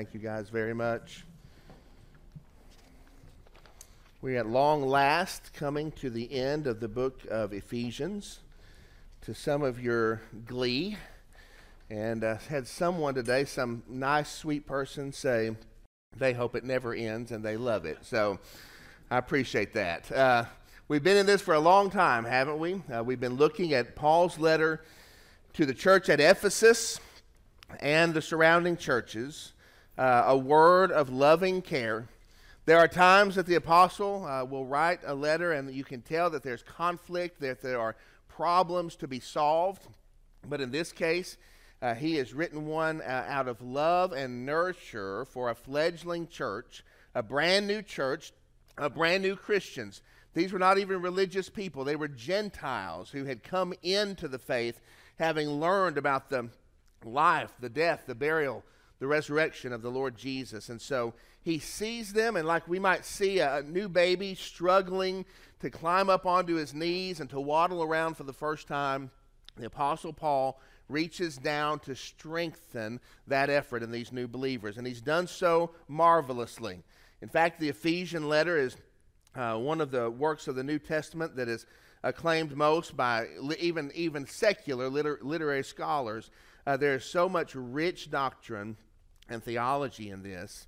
Thank you guys very much. We are at long last coming to the end of the book of Ephesians. To some of your glee, and uh, had someone today, some nice, sweet person, say they hope it never ends and they love it. So I appreciate that. Uh, we've been in this for a long time, haven't we? Uh, we've been looking at Paul's letter to the church at Ephesus and the surrounding churches, uh, a word of loving care. There are times that the apostle uh, will write a letter and you can tell that there's conflict, that there are problems to be solved. But in this case, uh, he has written one uh, out of love and nurture for a fledgling church, a brand new church, a brand new Christians. These were not even religious people, they were Gentiles who had come into the faith having learned about the life, the death, the burial, the resurrection of the Lord Jesus. And so he sees them, and like we might see a, new baby struggling to climb up onto his knees and to waddle around for the first time, the Apostle Paul reaches down to strengthen that effort in these new believers. And he's done so marvelously. In fact, the Ephesian letter is uh, one of the works of the New Testament that is acclaimed most by li- even, even secular liter- literary scholars. Uh, there's so much rich doctrine and theology in this.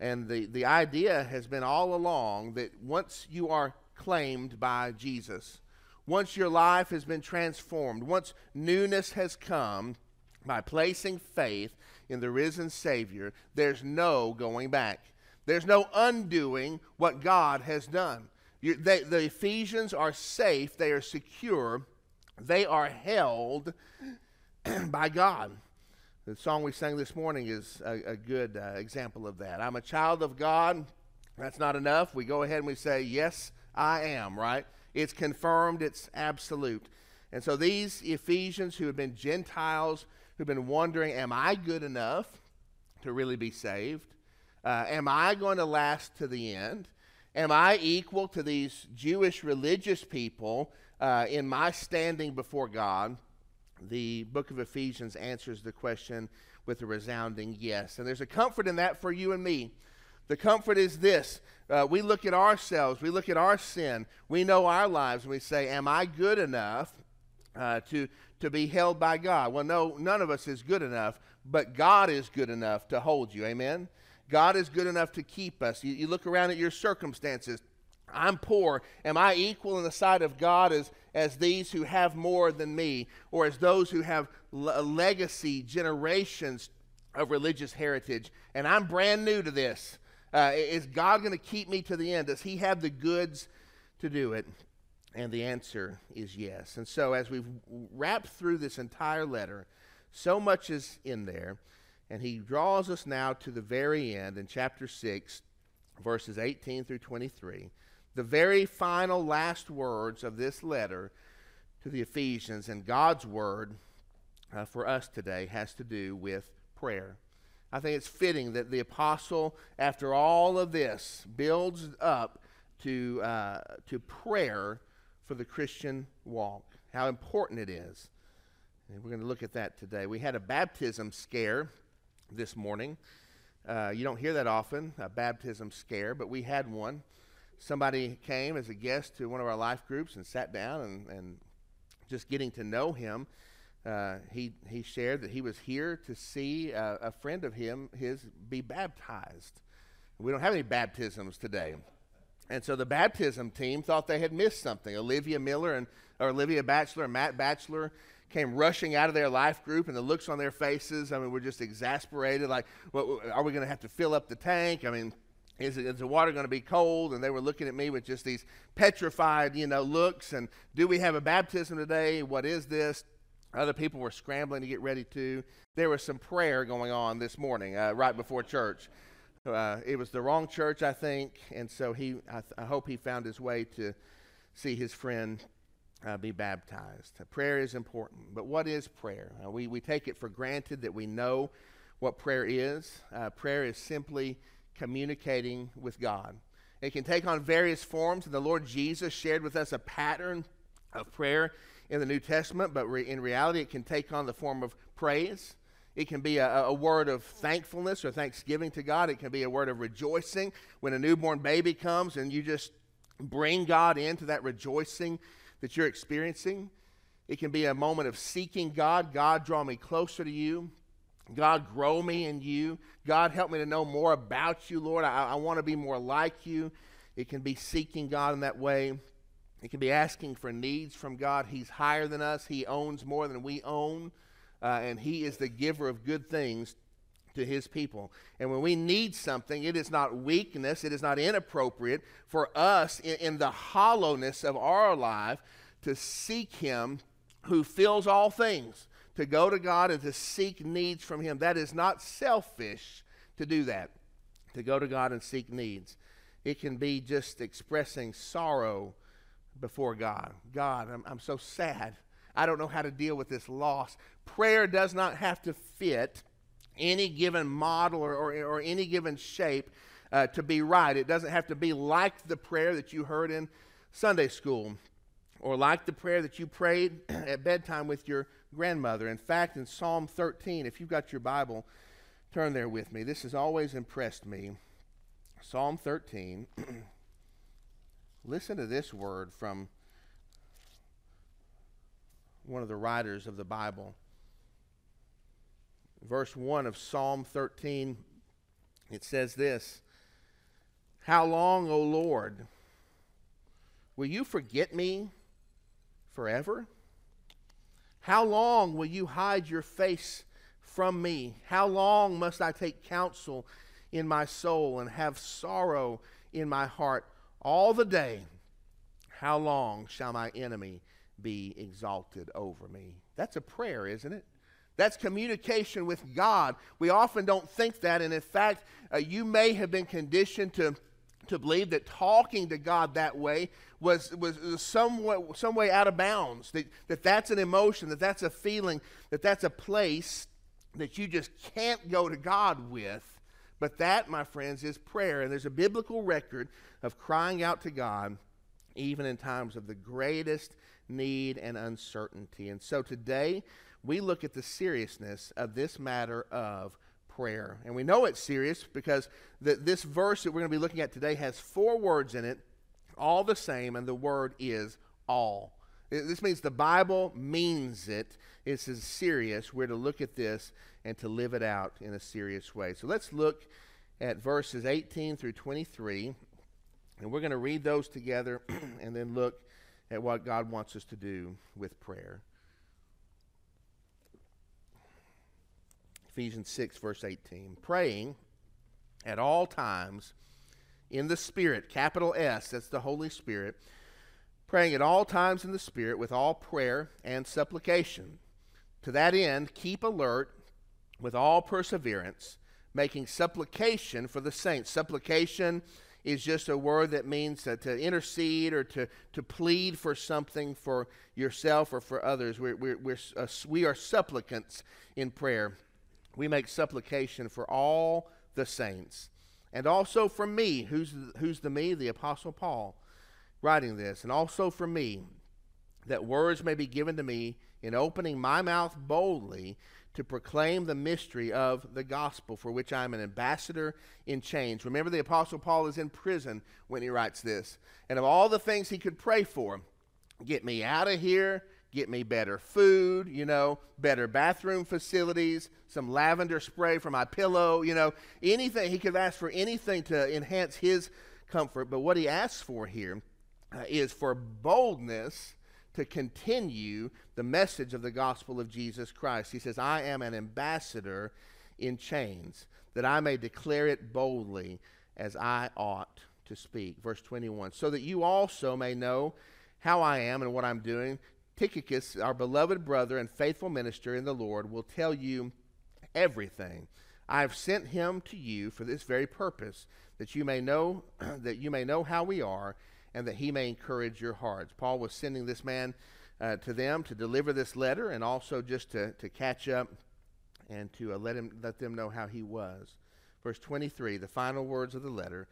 And the, the idea has been all along that once you are claimed by Jesus. Once your life has been transformed, once newness has come by placing faith in the risen Savior, there's no going back. There's no undoing what God has done. They, the Ephesians are safe, they are secure, they are held by God. The song we sang this morning is a, a good uh, example of that. I'm a child of God. That's not enough. We go ahead and we say, Yes, I am, right? It's confirmed, it's absolute. And so these Ephesians who have been Gentiles, who've been wondering, am I good enough to really be saved? Uh, am I going to last to the end? Am I equal to these Jewish religious people uh, in my standing before God? The book of Ephesians answers the question with a resounding yes. And there's a comfort in that for you and me. The comfort is this uh, we look at ourselves, we look at our sin, we know our lives, and we say, Am I good enough uh, to, to be held by God? Well, no, none of us is good enough, but God is good enough to hold you. Amen? God is good enough to keep us. You, you look around at your circumstances. I'm poor. Am I equal in the sight of God as, as these who have more than me, or as those who have le- legacy, generations of religious heritage? And I'm brand new to this. Uh, is God going to keep me to the end? Does He have the goods to do it? And the answer is yes. And so, as we've wrapped through this entire letter, so much is in there. And he draws us now to the very end in chapter 6, verses 18 through 23. The very final last words of this letter to the Ephesians and God's word uh, for us today has to do with prayer. I think it's fitting that the apostle, after all of this, builds up to, uh, to prayer for the Christian walk, how important it is. And we're going to look at that today. We had a baptism scare this morning. Uh, you don't hear that often, a baptism scare, but we had one. Somebody came as a guest to one of our life groups and sat down and, and just getting to know him uh, he, he shared that he was here to see a, friend of him, his, be baptized. We don't have any baptisms today. And so the baptism team thought they had missed something. Olivia Miller and or Olivia Batchelor and Matt Batchelor came rushing out of their life group, and the looks on their faces, I mean, we're just exasperated. Like, well, are we going to have to fill up the tank? I mean, is, is the water going to be cold? And they were looking at me with just these petrified, you know, looks. And do we have a baptism today? What is this? Other people were scrambling to get ready to. There was some prayer going on this morning, uh, right before church. Uh, it was the wrong church, I think, and so he. I, th- I hope he found his way to see his friend uh, be baptized. prayer is important, but what is prayer? Uh, we we take it for granted that we know what prayer is. Uh, prayer is simply communicating with God. It can take on various forms, and the Lord Jesus shared with us a pattern of prayer in the New Testament, but re- in reality, it can take on the form of praise. It can be a, a, word of thankfulness or thanksgiving to God. It can be a word of rejoicing when a newborn baby comes and you just bring God into that rejoicing that you're experiencing. It can be a moment of seeking God. God, draw me closer to you. God, grow me in you. God, help me to know more about you, Lord. I, I want to be more like you. It can be seeking God in that way. It can be asking for needs from God. He's higher than us, He owns more than we own, uh, and He is the giver of good things to His people. And when we need something, it is not weakness, it is not inappropriate for us in, in the hollowness of our life to seek Him who fills all things, to go to God and to seek needs from Him. That is not selfish to do that, to go to God and seek needs. It can be just expressing sorrow before God. God, I'm, I'm so sad. I don't know how to deal with this loss. Prayer does not have to fit any given model or, or, or any given shape uh, to be right. It doesn't have to be like the prayer that you heard in Sunday school or like the prayer that you prayed at bedtime with your grandmother. In fact, in Psalm 13, if you've got your Bible, turn there with me. This has always impressed me. Psalm 13. Listen to this word from one of the writers of the Bible. Verse 1 of Psalm 13, it says this How long, O Lord, will you forget me forever? How long will you hide your face from me? How long must I take counsel in my soul and have sorrow in my heart? all the day, how long shall my enemy be exalted over me? That's a prayer, isn't it? That's communication with God. We often don't think that, and in fact, uh, you may have been conditioned to, to believe that talking to God that way was, was, somewhat, some way out of bounds, that, that that's an emotion, that that's a feeling, that that's a place that you just can't go to God with. But that, my friends, is prayer. And there's a biblical record of crying out to God even in times of the greatest need and uncertainty. And so today, we look at the seriousness of this matter of prayer. And we know it's serious because the, this verse that we're going to be looking at today has four words in it, all the same, and the word is all. This means the Bible means it. It's as serious. We're to look at this and to live it out in a serious way. So let's look at verses 18 through 23, and we're going to read those together and then look at what God wants us to do with prayer. Ephesians 6, verse 18. Praying at all times in the Spirit, capital S, that's the Holy Spirit. Praying at all times in the Spirit with all prayer and supplication. To that end, keep alert with all perseverance, making supplication for the saints. Supplication is just a word that means to, to intercede or to, to plead for something for yourself or for others. We're, we're, we're uh, we are supplicants in prayer. We make supplication for all the saints. And also for me, who's, who's the me? The Apostle Paul writing this. And also for me, that words may be given to me in opening my mouth boldly to proclaim the mystery of the gospel, for which I am an ambassador in chains. Remember, the Apostle Paul is in prison when he writes this. And of all the things he could pray for, get me out of here, get me better food, you know, better bathroom facilities, some lavender spray for my pillow, you know, anything. He could ask for anything to enhance his comfort. But what he asks for here uh, is for boldness to continue the message of the gospel of Jesus Christ. He says, I am an ambassador in chains, that I may declare it boldly as I ought to speak. Verse 21 So that you also may know how I am and what I'm doing, Tychicus, our beloved brother and faithful minister in the Lord, will tell you everything. I have sent him to you for this very purpose, that you may know that you may know how we are and that he may encourage your hearts. Paul was sending this man uh, to them to deliver this letter and also just to, to catch up and to uh, let, him, let them know how he was. Verse 23, the final words of the letter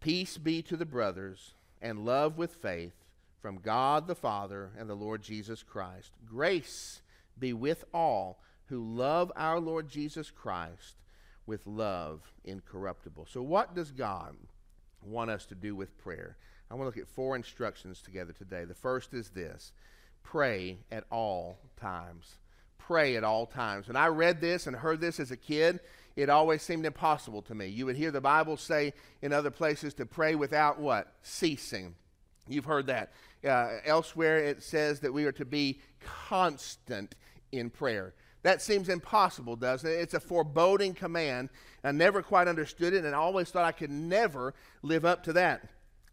Peace be to the brothers and love with faith from God the Father and the Lord Jesus Christ. Grace be with all who love our Lord Jesus Christ with love incorruptible. So, what does God want us to do with prayer? I want to look at four instructions together today. The first is this pray at all times. Pray at all times. When I read this and heard this as a kid, it always seemed impossible to me. You would hear the Bible say in other places to pray without what? Ceasing. You've heard that. Uh, elsewhere, it says that we are to be constant in prayer. That seems impossible, doesn't it? It's a foreboding command. I never quite understood it and I always thought I could never live up to that.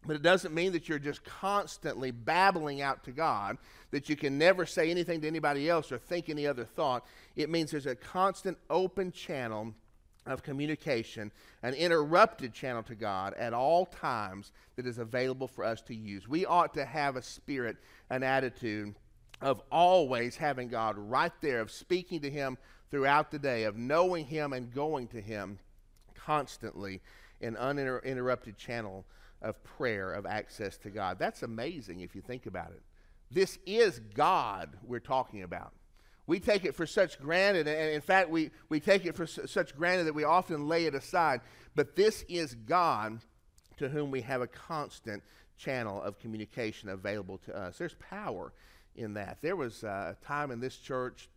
But it doesn't mean that you're just constantly babbling out to God, that you can never say anything to anybody else or think any other thought. It means there's a constant open channel of communication, an interrupted channel to God at all times that is available for us to use. We ought to have a spirit, an attitude of always having God right there, of speaking to Him throughout the day, of knowing Him and going to Him constantly, an uninterrupted channel of prayer, of access to God. That's amazing if you think about it. This is God we're talking about. We take it for such granted, and in fact, we, we take it for such granted that we often lay it aside. But this is God to whom we have a constant channel of communication available to us. There's power in that. There was a time in this church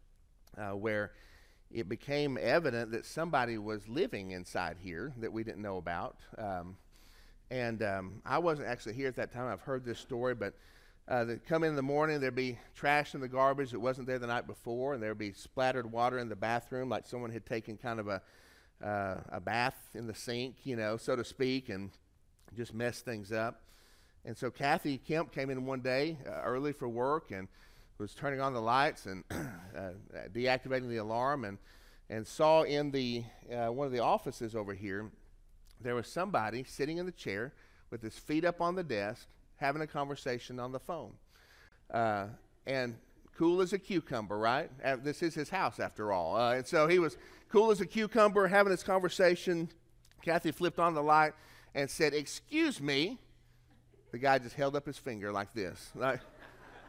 uh, where it became evident that somebody was living inside here that we didn't know about. Um, and um, I wasn't actually here at that time. I've heard this story, but uh, they'd come in the morning, there'd be trash in the garbage that wasn't there the night before, and there'd be splattered water in the bathroom, like someone had taken kind of a, uh, a bath in the sink, you know, so to speak, and just messed things up. And so Kathy Kemp came in one day uh, early for work and was turning on the lights and uh, deactivating the alarm and, and saw in the, uh, one of the offices over here, there was somebody sitting in the chair with his feet up on the desk having a conversation on the phone. Uh, and cool as a cucumber, right? Uh, this is his house after all. Uh, and so he was cool as a cucumber having this conversation. Kathy flipped on the light and said, Excuse me. The guy just held up his finger like this. Like,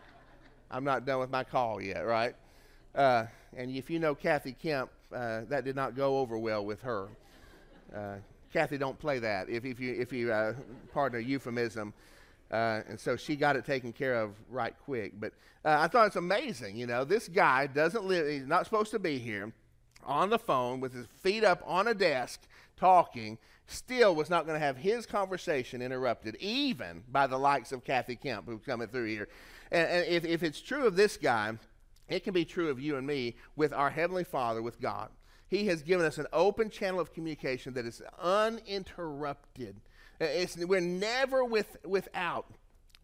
I'm not done with my call yet, right? Uh, and if you know Kathy Kemp, uh, that did not go over well with her. Uh, Kathy, don't play that. If, if you, if you uh, pardon a euphemism, uh, and so she got it taken care of right quick. But uh, I thought it's amazing. You know, this guy doesn't live, he's not supposed to be here on the phone with his feet up on a desk talking, still was not going to have his conversation interrupted, even by the likes of Kathy Kemp, who's coming through here. And, and if, if it's true of this guy, it can be true of you and me with our Heavenly Father, with God. He has given us an open channel of communication that is uninterrupted. Uh, it's, we're never with, without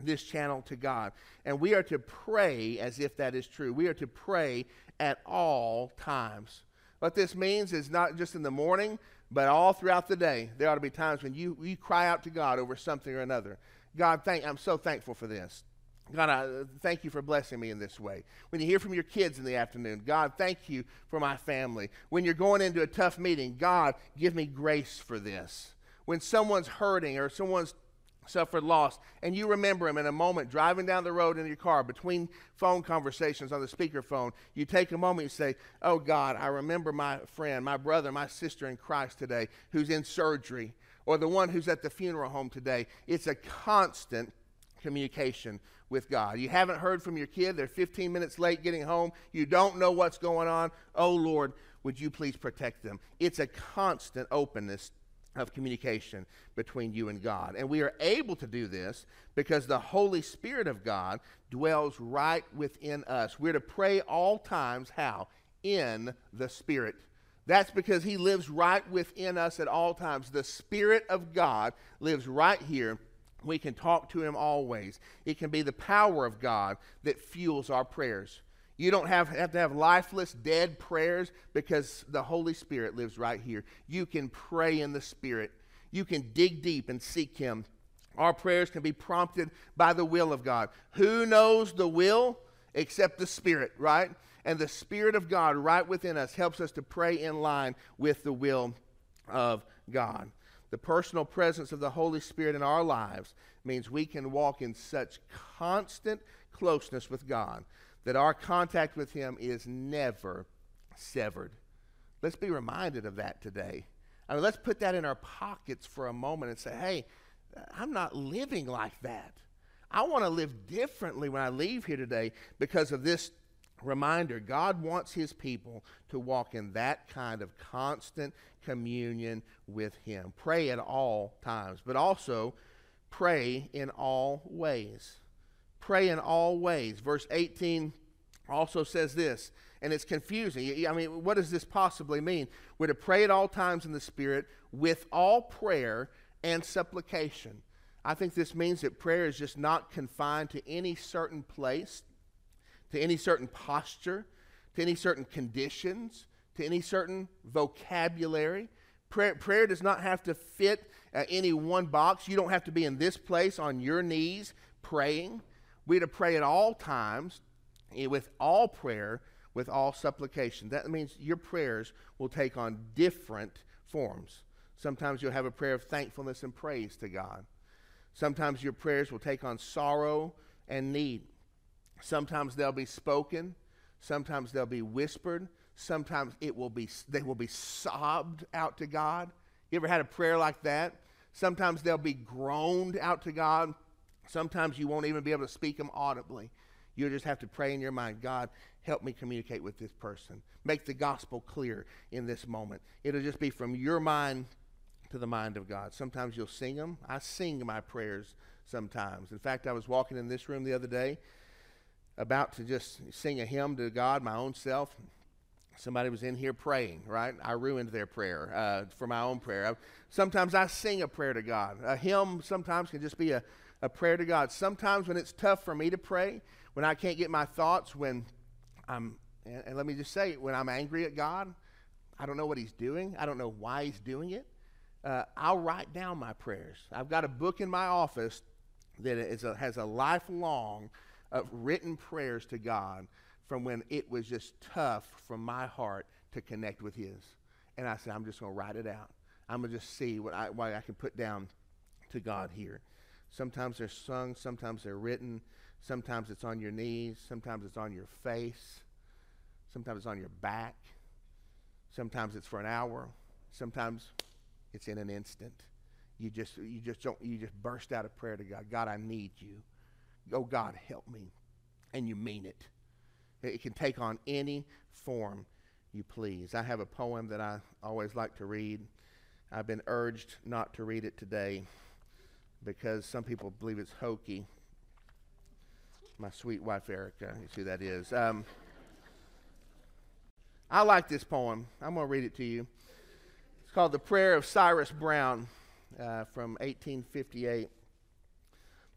this channel to God. And we are to pray as if that is true. We are to pray at all times. What this means is not just in the morning, but all throughout the day, there ought to be times when you, you cry out to God over something or another. God, thank, I'm so thankful for this. God, I uh, thank you for blessing me in this way. When you hear from your kids in the afternoon, God, thank you for my family. When you're going into a tough meeting, God, give me grace for this. When someone's hurting or someone's suffered loss, and you remember him in a moment driving down the road in your car between phone conversations on the speakerphone, you take a moment and say, Oh God, I remember my friend, my brother, my sister in Christ today who's in surgery, or the one who's at the funeral home today. It's a constant communication with God. You haven't heard from your kid, they're 15 minutes late getting home, you don't know what's going on. Oh Lord, would you please protect them? It's a constant openness of communication between you and God. And we are able to do this because the Holy Spirit of God dwells right within us. We're to pray all times how? In the Spirit. That's because He lives right within us at all times. The Spirit of God lives right here. We can talk to Him always. It can be the power of God that fuels our prayers. You don't have, have to have lifeless, dead prayers because the Holy Spirit lives right here. You can pray in the Spirit. You can dig deep and seek Him. Our prayers can be prompted by the will of God. Who knows the will except the Spirit, right? And the Spirit of God right within us helps us to pray in line with the will of God. The personal presence of the Holy Spirit in our lives means we can walk in such constant closeness with God that our contact with Him is never severed. Let's be reminded of that today. I mean, let's put that in our pockets for a moment and say, hey, I'm not living like that. I want to live differently when I leave here today because of this reminder. God wants his people to walk in that kind of constant communion with him. Pray at all times, but also pray in all ways. Pray in all ways. Verse 18 also says this, and it's confusing. I mean, what does this possibly mean? We're to pray at all times in the Spirit with all prayer and supplication. I think this means that prayer is just not confined to any certain place, to any certain posture, to any certain conditions, to any certain vocabulary. Prayer, prayer does not have to fit uh, any one box. You don't have to be in this place on your knees praying. We're to pray at all times eh, with all prayer, with all supplication. That means your prayers will take on different forms. Sometimes you'll have a prayer of thankfulness and praise to God. Sometimes your prayers will take on sorrow and need. Sometimes they'll be spoken. Sometimes they'll be whispered. Sometimes it will be, they will be sobbed out to God. You ever had a prayer like that? Sometimes they'll be groaned out to God. Sometimes you won't even be able to speak them audibly. You'll just have to pray in your mind, God, help me communicate with this person. Make the gospel clear in this moment. It'll just be from your mind to the mind of God. Sometimes you'll sing them. I sing my prayers sometimes. In fact, I was walking in this room the other day about to just sing a hymn to God, my own self. Somebody was in here praying, right? I ruined their prayer uh, for my own prayer. Sometimes I sing a prayer to God. A hymn sometimes can just be a, a prayer to God. Sometimes when it's tough for me to pray, when I can't get my thoughts, when I'm, and, and let me just say, when I'm angry at God, I don't know what He's doing, I don't know why He's doing it. Uh, I'll write down my prayers. I've got a book in my office that is a, has a lifelong of written prayers to God from when it was just tough from my heart to connect with His. And I said, I'm just going to write it out. I'm going to just see what I, what I can put down to God here. Sometimes they're sung, sometimes they're written, sometimes it's on your knees, sometimes it's on your face, sometimes it's on your back, sometimes it's for an hour, sometimes it's in an instant. You just you just don't you just burst out of prayer to God. God, I need you. Oh God, help me. And you mean it. It can take on any form you please. I have a poem that I always like to read. I've been urged not to read it today because some people believe it's hokey. My sweet wife Erica, you see who that is. Um, I like this poem. I'm going to read it to you. It's called The Prayer of Cyrus Brown uh, from 1858.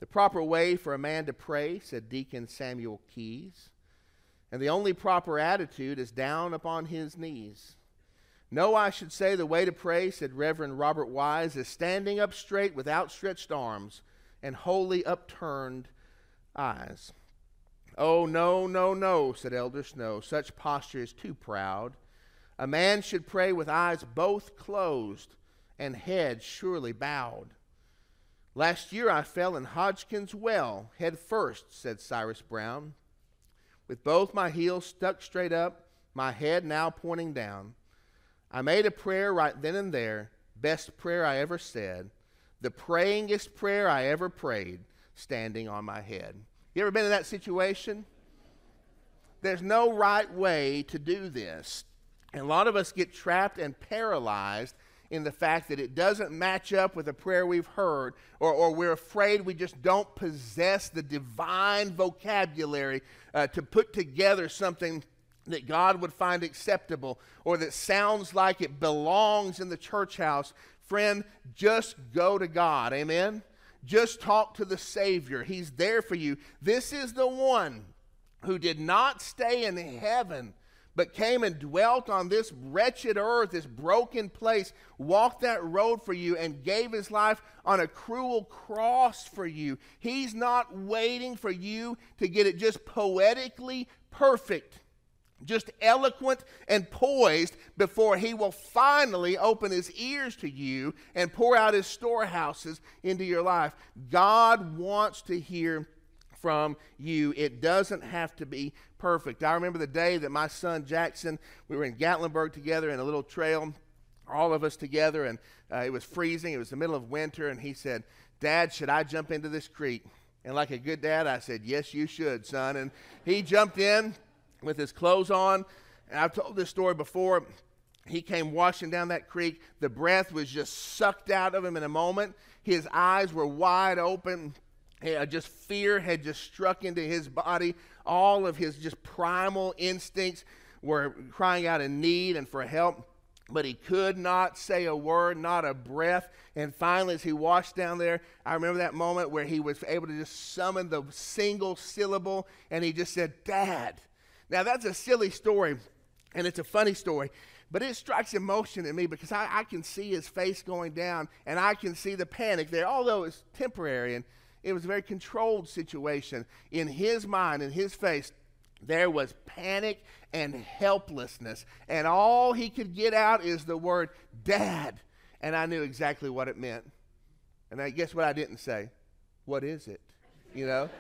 The proper way for a man to pray, said Deacon Samuel Keyes, and the only proper attitude is down upon his knees. No, I should say the way to pray, said Reverend Robert Wise, is standing up straight with outstretched arms and wholly upturned eyes. Oh, no, no, no, said Elder Snow. Such posture is too proud. A man should pray with eyes both closed and head surely bowed. Last year I fell in Hodgkin's well, head first, said Cyrus Brown with both my heels stuck straight up, my head now pointing down. I made a prayer right then and there, best prayer I ever said, the prayingest prayer I ever prayed, standing on my head. You ever been in that situation? There's no right way to do this. And a lot of us get trapped and paralyzed in the fact that it doesn't match up with a prayer we've heard, or, or we're afraid we just don't possess the divine vocabulary uh, to put together something that God would find acceptable or that sounds like it belongs in the church house. Friend, just go to God. Amen? Just talk to the Savior. He's there for you. This is the one who did not stay in heaven but came and dwelt on this wretched earth, this broken place, walked that road for you, and gave his life on a cruel cross for you. He's not waiting for you to get it just poetically perfect, just eloquent and poised before he will finally open his ears to you and pour out his storehouses into your life. God wants to hear from you. It doesn't have to be perfect. I remember the day that my son Jackson, we were in Gatlinburg together in a little trail, all of us together, and uh, it was freezing. It was the middle of winter, and he said, Dad, should I jump into this creek? And like a good dad, I said, Yes, you should, son. And he jumped in with his clothes on. And I've told this story before. He came washing down that creek. The breath was just sucked out of him in a moment. His eyes were wide open. Just fear had just struck into his body. All of his just primal instincts were crying out in need and for help but he could not say a word, not a breath. And finally, as he washed down there, I remember that moment where he was able to just summon the single syllable and he just said, Dad. Now, that's a silly story and it's a funny story, but it strikes emotion in me because I, I can see his face going down and I can see the panic there, although it's temporary and it was a very controlled situation. In his mind, in his face, there was panic and helplessness. And all he could get out is the word dad. And I knew exactly what it meant. And I guess what I didn't say? What is it? You know?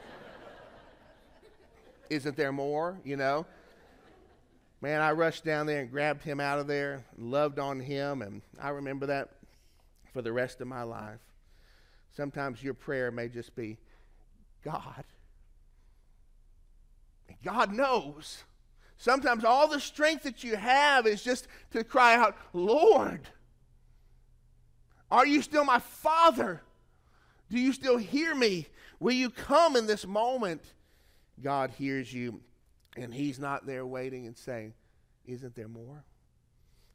Isn't there more? You know? Man, I rushed down there and grabbed him out of there, loved on him, and I remember that for the rest of my life. Sometimes your prayer may just be, God, God knows. Sometimes all the strength that you have is just to cry out, Lord, are you still my Father? Do you still hear me? Will you come in this moment? God hears you, and He's not there waiting and saying, Isn't there more?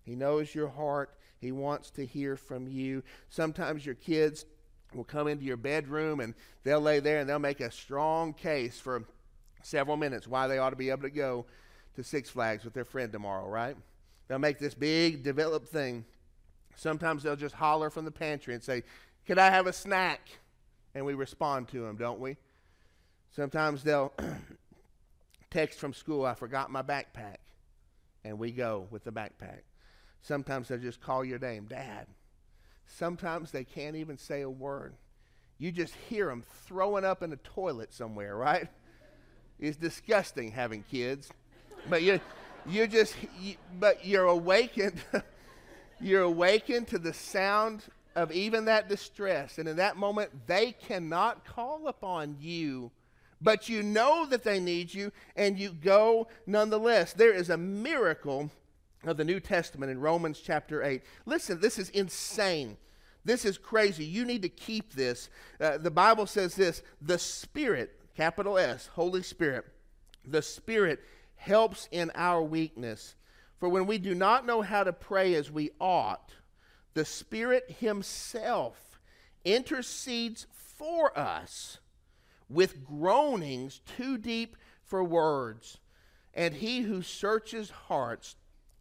He knows your heart. He wants to hear from you. Sometimes your kids will come into your bedroom and they'll lay there and they'll make a strong case for several minutes why they ought to be able to go to Six Flags with their friend tomorrow, right? They'll make this big developed thing. Sometimes they'll just holler from the pantry and say, Could I have a snack? And we respond to them, don't we? Sometimes they'll text from school, I forgot my backpack. And we go with the backpack. Sometimes they'll just call your name, Dad. Sometimes they can't even say a word. You just hear them throwing up in a toilet somewhere, right? It's disgusting having kids, but you you just you, but you're awakened. you're awakened to the sound of even that distress, and in that moment they cannot call upon you. But you know that they need you, and you go nonetheless. There is a miracle of the New Testament in Romans chapter 8. Listen, this is insane. This is crazy. You need to keep this. Uh, the Bible says this the Spirit capital S, Holy Spirit. The Spirit helps in our weakness. For when we do not know how to pray as we ought, the Spirit Himself intercedes for us with groanings too deep for words. And He who searches hearts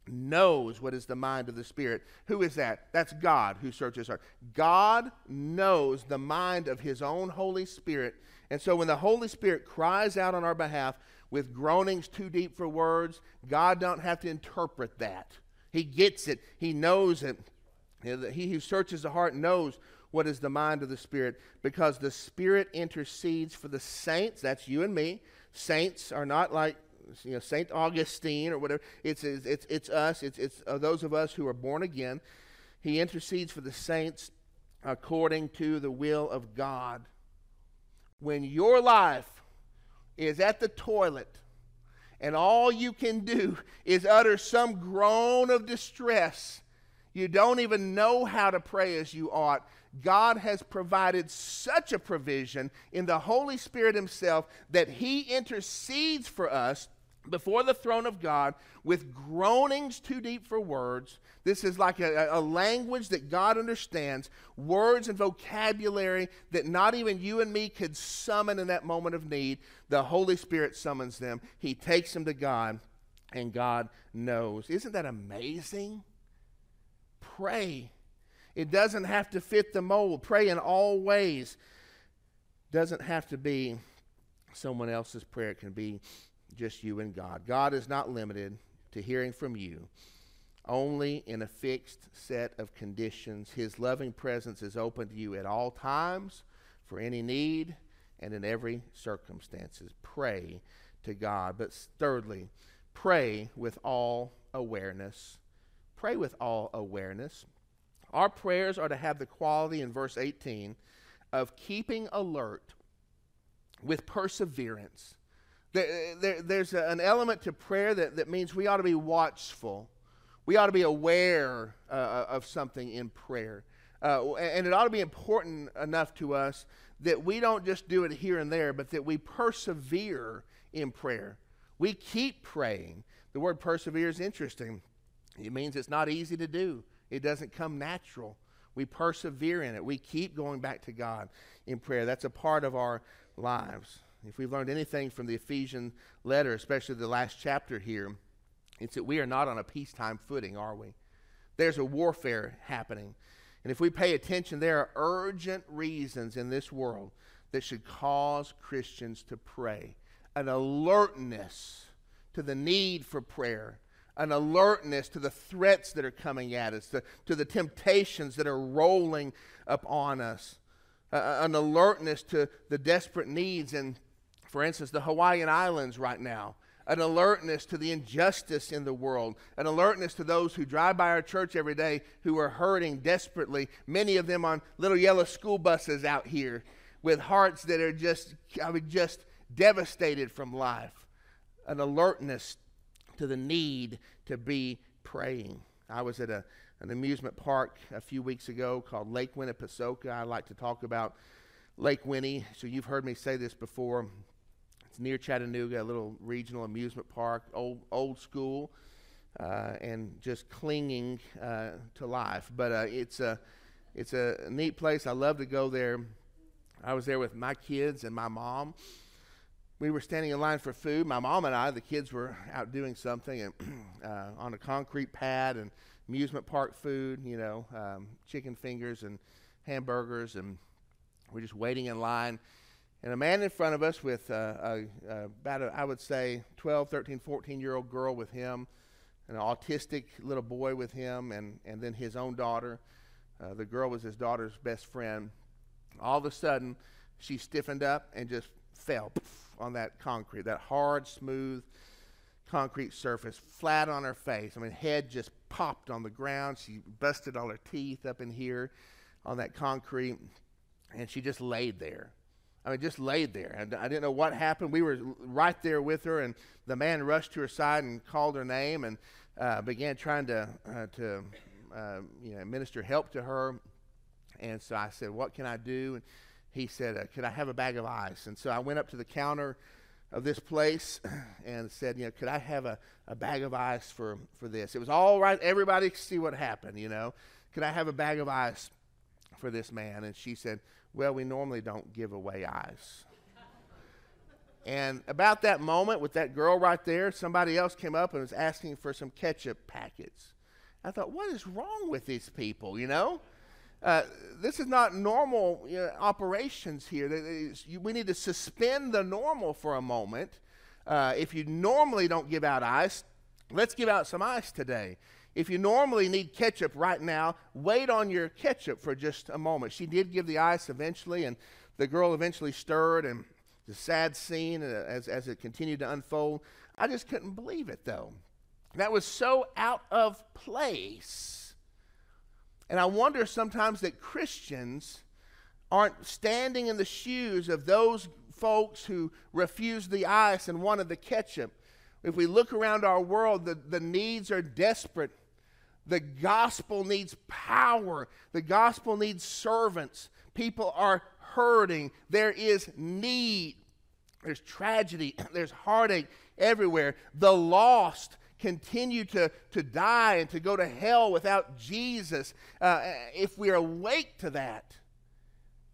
knows what is the mind of the Spirit. Who is that? That's God who searches hearts. God knows the mind of His own Holy Spirit and so when the Holy Spirit cries out on our behalf with groanings too deep for words, God don't have to interpret that. He gets it. He knows it. He who searches the heart knows what is the mind of the Spirit because the Spirit intercedes for the saints. That's you and me. Saints are not like you know Saint Augustine or whatever. It's it's it's us. It's it's uh, those of us who are born again. He intercedes for the saints according to the will of God when your life is at the toilet and all you can do is utter some groan of distress, you don't even know how to pray as you ought. God has provided such a provision in the Holy Spirit Himself that He intercedes for us before the throne of God with groanings too deep for words. This is like a, a, language that God understands, words and vocabulary that not even you and me could summon in that moment of need. The Holy Spirit summons them. He takes them to God, and God knows. Isn't that amazing? Pray. It doesn't have to fit the mold. Pray in all ways. Doesn't have to be someone else's prayer. It can be just you and God. God is not limited to hearing from you only in a fixed set of conditions. His loving presence is open to you at all times for any need, and in every circumstances. Pray to God. But thirdly, pray with all awareness. Pray with all awareness. Our prayers are to have the quality in verse 18 of keeping alert with perseverance. There, there, there's an element to prayer that, that means we ought to be watchful. We ought to be aware uh, of something in prayer. Uh, and it ought to be important enough to us that we don't just do it here and there, but that we persevere in prayer. We keep praying. The word persevere is interesting. It means it's not easy to do, it doesn't come natural. We persevere in it. We keep going back to God in prayer. That's a part of our lives. If we've learned anything from the Ephesian letter, especially the last chapter here, it's that we are not on a peacetime footing, are we? There's a warfare happening. And if we pay attention, there are urgent reasons in this world that should cause Christians to pray. An alertness to the need for prayer, an alertness to the threats that are coming at us, to, to the temptations that are rolling upon us, uh, an alertness to the desperate needs in, for instance, the Hawaiian Islands right now. An alertness to the injustice in the world, an alertness to those who drive by our church every day who are hurting desperately, many of them on little yellow school buses out here with hearts that are just, I mean, just devastated from life, an alertness to the need to be praying. I was at a, an amusement park a few weeks ago called Lake Winnepesaukah. I like to talk about Lake Winnie, so you've heard me say this before. It's near Chattanooga, a little regional amusement park, old old school, uh, and just clinging uh, to life. But uh, it's a it's a neat place. I love to go there. I was there with my kids and my mom. We were standing in line for food. My mom and I, the kids were out doing something and uh, on a concrete pad and amusement park food, you know, um, chicken fingers and hamburgers, and we're just waiting in line and a man in front of us with uh, a, a, about, a, I would say, 12, 13, 14 year old girl with him, an autistic little boy with him, and, and then his own daughter. Uh, the girl was his daughter's best friend. All of a sudden, she stiffened up and just fell on that concrete, that hard, smooth concrete surface, flat on her face. I mean, head just popped on the ground. She busted all her teeth up in here on that concrete, and she just laid there. I mean, just laid there. And I didn't know what happened. We were right there with her, and the man rushed to her side and called her name and uh, began trying to uh, to uh, you know minister help to her. And so I said, "What can I do?" And he said, uh, "Could I have a bag of ice?" And so I went up to the counter of this place and said, "You know, could I have a, a bag of ice for for this?" It was all right. Everybody could see what happened. You know, could I have a bag of ice for this man? And she said, well, we normally don't give away ice. and about that moment with that girl right there, somebody else came up and was asking for some ketchup packets. I thought, what is wrong with these people, you know? Uh, this is not normal you know, operations here. We need to suspend the normal for a moment. Uh, if you normally don't give out ice, let's give out some ice today. If you normally need ketchup right now, wait on your ketchup for just a moment. She did give the ice eventually, and the girl eventually stirred, and the sad scene uh, as, as it continued to unfold. I just couldn't believe it, though. That was so out of place. And I wonder sometimes that Christians aren't standing in the shoes of those folks who refused the ice and wanted the ketchup. If we look around our world, the, the needs are desperate. The gospel needs power. The gospel needs servants. People are hurting. There is need. There's tragedy. There's heartache everywhere. The lost continue to, to die and to go to hell without Jesus. Uh, if we're awake to that,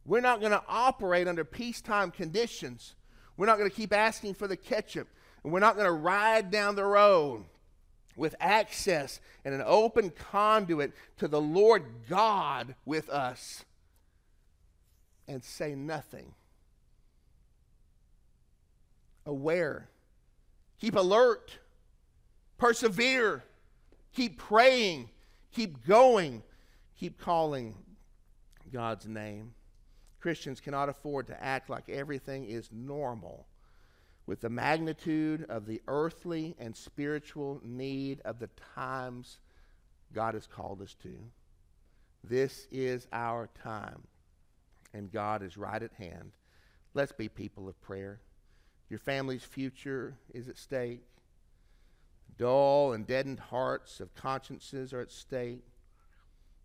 we're not going to operate under peacetime conditions. We're not going to keep asking for the ketchup. And we're not going to ride down the road with access and an open conduit to the Lord God with us and say nothing. Aware, keep alert, persevere, keep praying, keep going, keep calling God's name. Christians cannot afford to act like everything is normal with the magnitude of the earthly and spiritual need of the times God has called us to. This is our time, and God is right at hand. Let's be people of prayer. Your family's future is at stake. Dull and deadened hearts of consciences are at stake.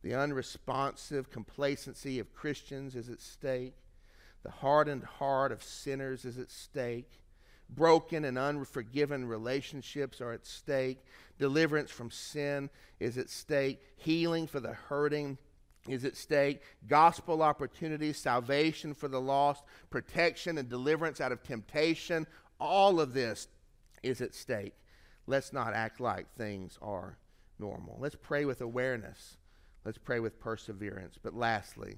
The unresponsive complacency of Christians is at stake. The hardened heart of sinners is at stake. Broken and unforgiven relationships are at stake. Deliverance from sin is at stake. Healing for the hurting is at stake. Gospel opportunities, salvation for the lost, protection and deliverance out of temptation. All of this is at stake. Let's not act like things are normal. Let's pray with awareness. Let's pray with perseverance. But lastly,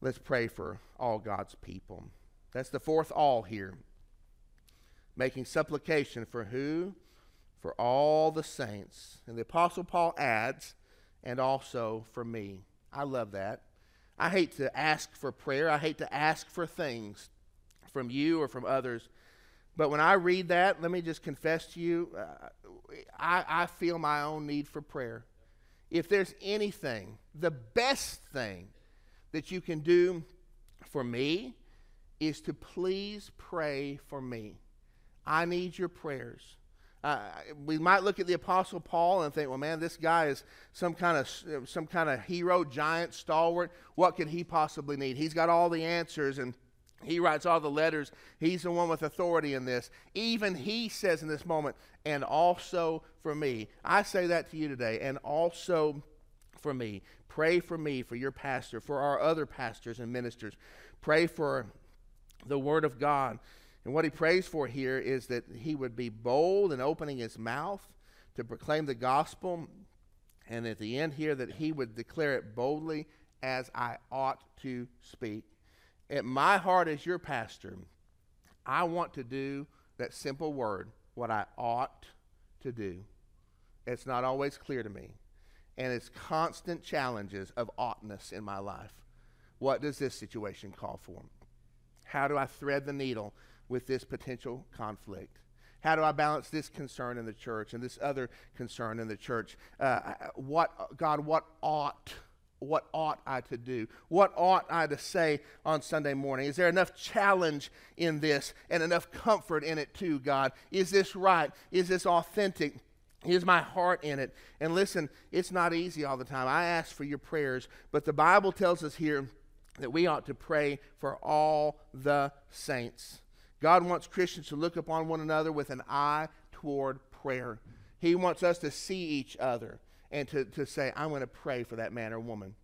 let's pray for all God's people. That's the fourth all here making supplication for who? For all the saints. And the Apostle Paul adds, and also for me. I love that. I hate to ask for prayer, I hate to ask for things from you or from others. But when I read that, let me just confess to you, uh, I, I feel my own need for prayer. If there's anything, the best thing that you can do for me is to please pray for me. I need your prayers. Uh, we might look at the apostle paul and think well man this guy is some kind of some kind of hero giant stalwart what could he possibly need he's got all the answers and he writes all the letters. He's the one with authority in this. Even he says in this moment and also for me. I say that to you today. And also for me. Pray for me for your pastor for our other pastors and ministers. Pray for the word of god. And what he prays for here is that he would be bold in opening his mouth to proclaim the gospel. And at the end here, that he would declare it boldly as I ought to speak. At my heart as your pastor, I want to do that simple word, what I ought to do. It's not always clear to me. And it's constant challenges of oughtness in my life. What does this situation call for? How do I thread the needle with this potential conflict? How do I balance this concern in the church and this other concern in the church? Uh, what, God, what ought, what ought I to do? What ought I to say on Sunday morning? Is there enough challenge in this and enough comfort in it too, God? Is this right? Is this authentic? Is my heart in it? And listen, it's not easy all the time. I ask for your prayers, but the Bible tells us here that we ought to pray for all the saints. God wants Christians to look upon one another with an eye toward prayer. He wants us to see each other and to, to say, I'm going to pray for that man or woman.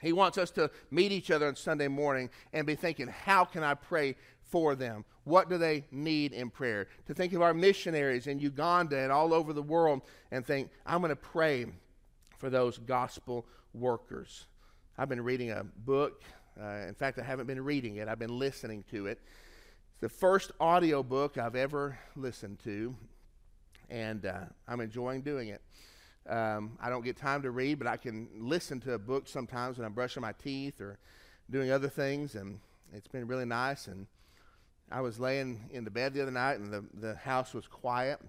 He wants us to meet each other on Sunday morning and be thinking, how can I pray for them? What do they need in prayer? To think of our missionaries in Uganda and all over the world and think, I'm going to pray for those gospel workers. I've been reading a book. Uh, in fact, I haven't been reading it, I've been listening to it It's the first audio book I've ever listened to, and uh, I'm enjoying doing it. Um, I don't get time to read, but I can listen to a book sometimes when I'm brushing my teeth or doing other things, and it's been really nice. And I was laying in the bed the other night, and the, the house was quiet.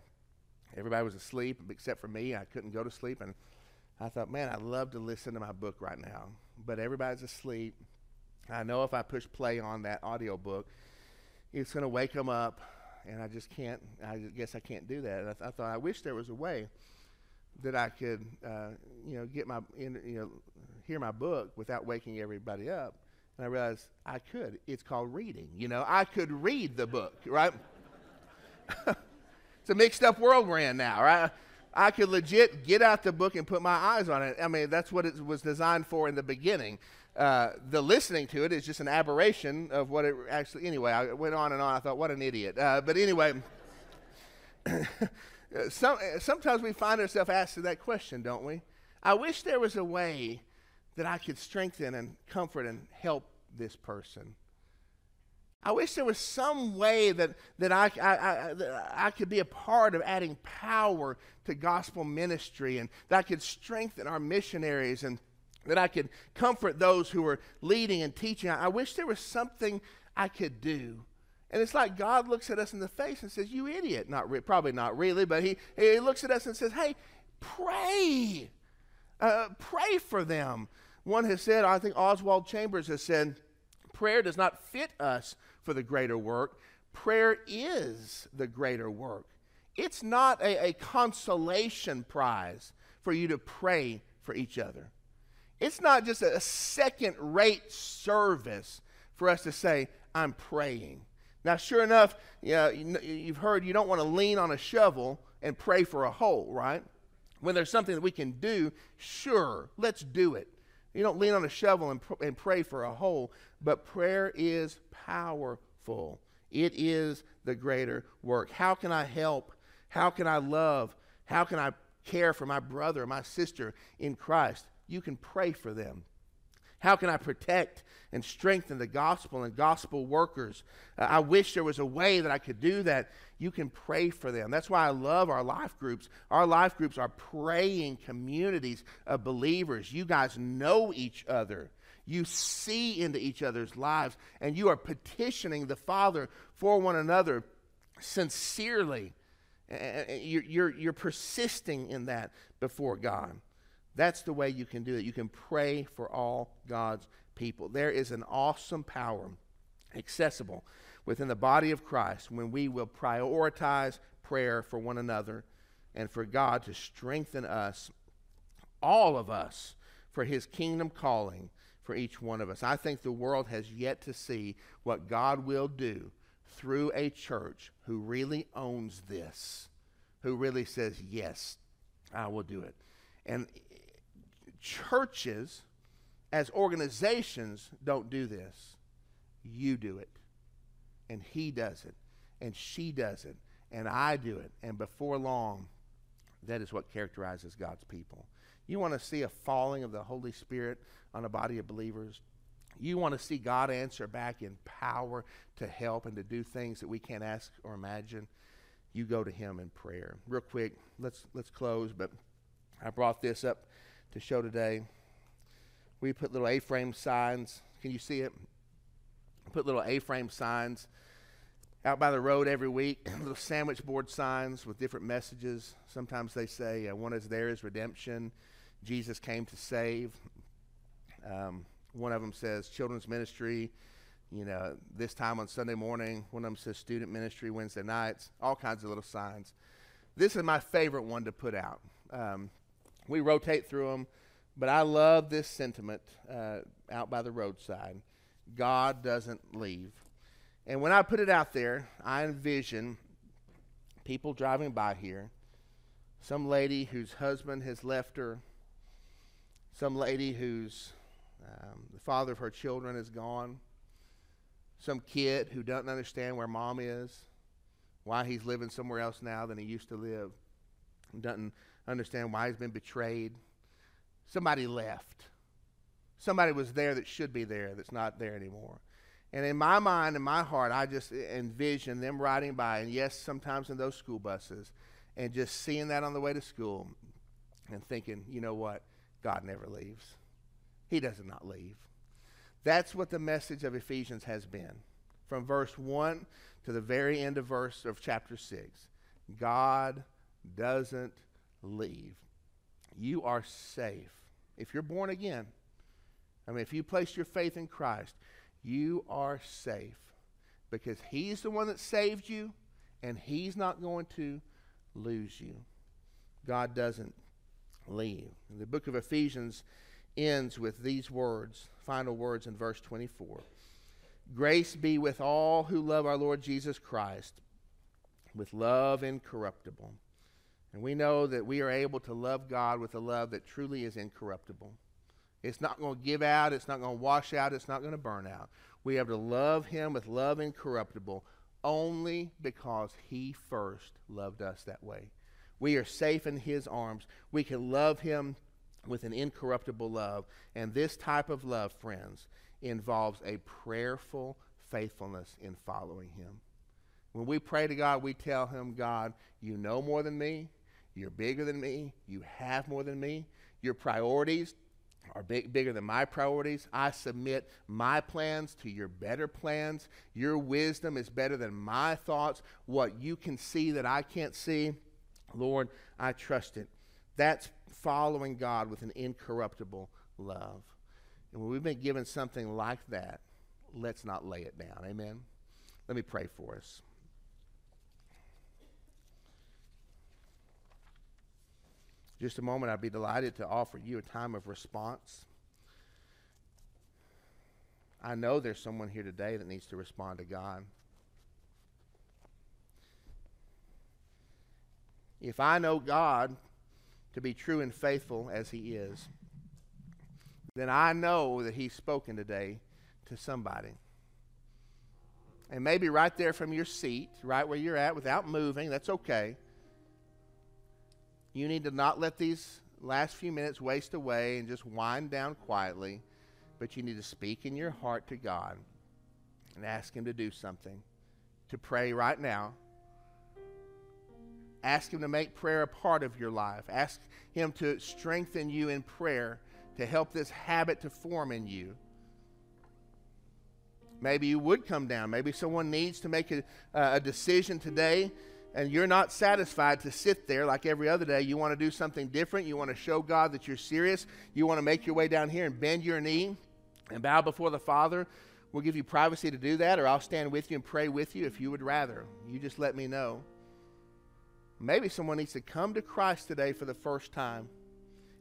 Everybody was asleep except for me. I couldn't go to sleep, and I thought, man, I'd love to listen to my book right now, but everybody's asleep. I know if I push play on that audio book, it's going to wake them up, and I just can't. I guess I can't do that. I, th- I, thought I wish there was a way that I could, uh, you know, get my, you know, hear my book without waking everybody up. And I realized I could. It's called reading. You know, I could read the book, right? it's a mixed up world we're in now, right? I could legit get out the book and put my eyes on it. I mean, that's what it was designed for in the beginning. Uh, the listening to it is just an aberration of what it actually. Anyway, I went on and on. I thought, what an idiot. Uh, but anyway, Uh, some, uh, sometimes we find ourselves asking that question, don't we? I wish there was a way that I could strengthen and comfort and help this person. I wish there was some way that, that, I, I, I, that I could be a part of adding power to gospel ministry and that I could strengthen our missionaries and that I could comfort those who are leading and teaching. I, I wish there was something I could do. And it's like God looks at us in the face and says, You idiot. Not re- probably not really, but he, he looks at us and says, Hey, pray. Uh, pray for them. One has said, I think Oswald Chambers has said, prayer does not fit us for the greater work. Prayer is the greater work. It's not a, a consolation prize for you to pray for each other. It's not just a, a second rate service for us to say, I'm praying. Now, sure enough, you you've heard you don't want to lean on a shovel and pray for a hole, right? When there's something that we can do, sure, let's do it. You don't lean on a shovel and, pr- and pray for a hole, but prayer is powerful. It is the greater work. How can I help? How can I love? How can I care for my brother, my sister in Christ? You can pray for them. How can I protect and strengthen the gospel and gospel workers? Uh, I wish there was a way that I could do that. You can pray for them. That's why I love our life groups. Our life groups are praying communities of believers. You guys know each other. You see into each other's lives, and you are petitioning the Father for one another sincerely. You're, you're, you're persisting in that before God. That's the way you can do it. You can pray for all God's people. There is an awesome power accessible within the body of Christ when we will prioritize prayer for one another and for God to strengthen us, all of us, for his kingdom calling for each one of us. I think the world has yet to see what God will do through a church who really owns this, who really says, Yes, I will do it. And churches, as organizations, don't do this. You do it. And he does it. And she does it. And I do it. And before long, that is what characterizes God's people. You want to see a falling of the Holy Spirit on a body of believers? You want to see God answer back in power to help and to do things that we can't ask or imagine? You go to him in prayer. Real quick, let's let's close, but I brought this up to show today. We put little A-frame signs. Can you see it? Put little A-frame signs out by the road every week, little sandwich board signs with different messages. Sometimes they say, uh, one is there is redemption. Jesus came to save. Um, one of them says children's ministry, you know, this time on Sunday morning. One of them says student ministry Wednesday nights, all kinds of little signs. This is my favorite one to put out. Um, we rotate through them, but I love this sentiment uh, out by the roadside. God doesn't leave. And when I put it out there, I envision people driving by here, some lady whose husband has left her, some lady whose um, the father of her children is gone, some kid who doesn't understand where mom is, why he's living somewhere else now than he used to live, doesn't understand why he's been betrayed. Somebody left. Somebody was there that should be there that's not there anymore. And in my mind, in my heart, I just envision them riding by, and yes, sometimes in those school buses, and just seeing that on the way to school and thinking, you know what? God never leaves. He does not leave. That's what the message of Ephesians has been. From verse 1 to the very end of verse of chapter 6. God doesn't leave. You are safe. If you're born again, I mean, if you place your faith in Christ, you are safe because He's the one that saved you and He's not going to lose you. God doesn't leave. The book of Ephesians ends with these words, final words in verse 24. Grace be with all who love our Lord Jesus Christ with love incorruptible. And we know that we are able to love God with a love that truly is incorruptible. It's not going to give out, it's not going to wash out, it's not going to burn out. We have to love Him with love incorruptible only because He first loved us that way. We are safe in His arms. We can love Him with an incorruptible love. And this type of love, friends, involves a prayerful faithfulness in following Him. When we pray to God, we tell Him, God, you know more than me. You're bigger than me. You have more than me. Your priorities are big, bigger than my priorities. I submit my plans to your better plans. Your wisdom is better than my thoughts. What you can see that I can't see, Lord, I trust it. That's following God with an incorruptible love. And when we've been given something like that, let's not lay it down. Amen. Let me pray for us. Just a moment, I'd be delighted to offer you a time of response. I know there's someone here today that needs to respond to God. If I know God to be true and faithful as He is, then I know that He's spoken today to somebody. And maybe right there from your seat, right where you're at, without moving, that's okay. You need to not let these last few minutes waste away and just wind down quietly, but you need to speak in your heart to God and ask Him to do something, to pray right now. Ask Him to make prayer a part of your life. Ask Him to strengthen you in prayer, to help this habit to form in you. Maybe you would come down. Maybe someone needs to make a, a decision today and you're not satisfied to sit there like every other day. You want to do something different. You want to show God that you're serious. You want to make your way down here and bend your knee and bow before the Father. We'll give you privacy to do that, or I'll stand with you and pray with you if you would rather. You just let me know. Maybe someone needs to come to Christ today for the first time.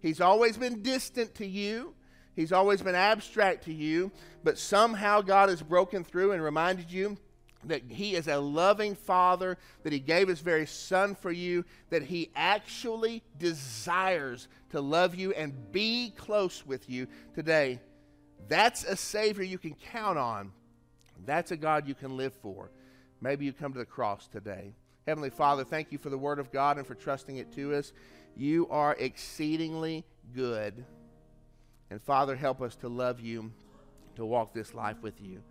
He's always been distant to you. He's always been abstract to you, but somehow God has broken through and reminded you that He is a loving Father, that He gave His very Son for you, that He actually desires to love you and be close with you today. That's a Savior you can count on. That's a God you can live for. Maybe you come to the cross today. Heavenly Father, thank you for the Word of God and for trusting it to us. You are exceedingly good. And Father, help us to love you, to walk this life with you.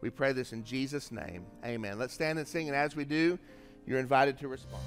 We pray this in Jesus' name. Amen. Let's stand and sing, and as we do, you're invited to respond.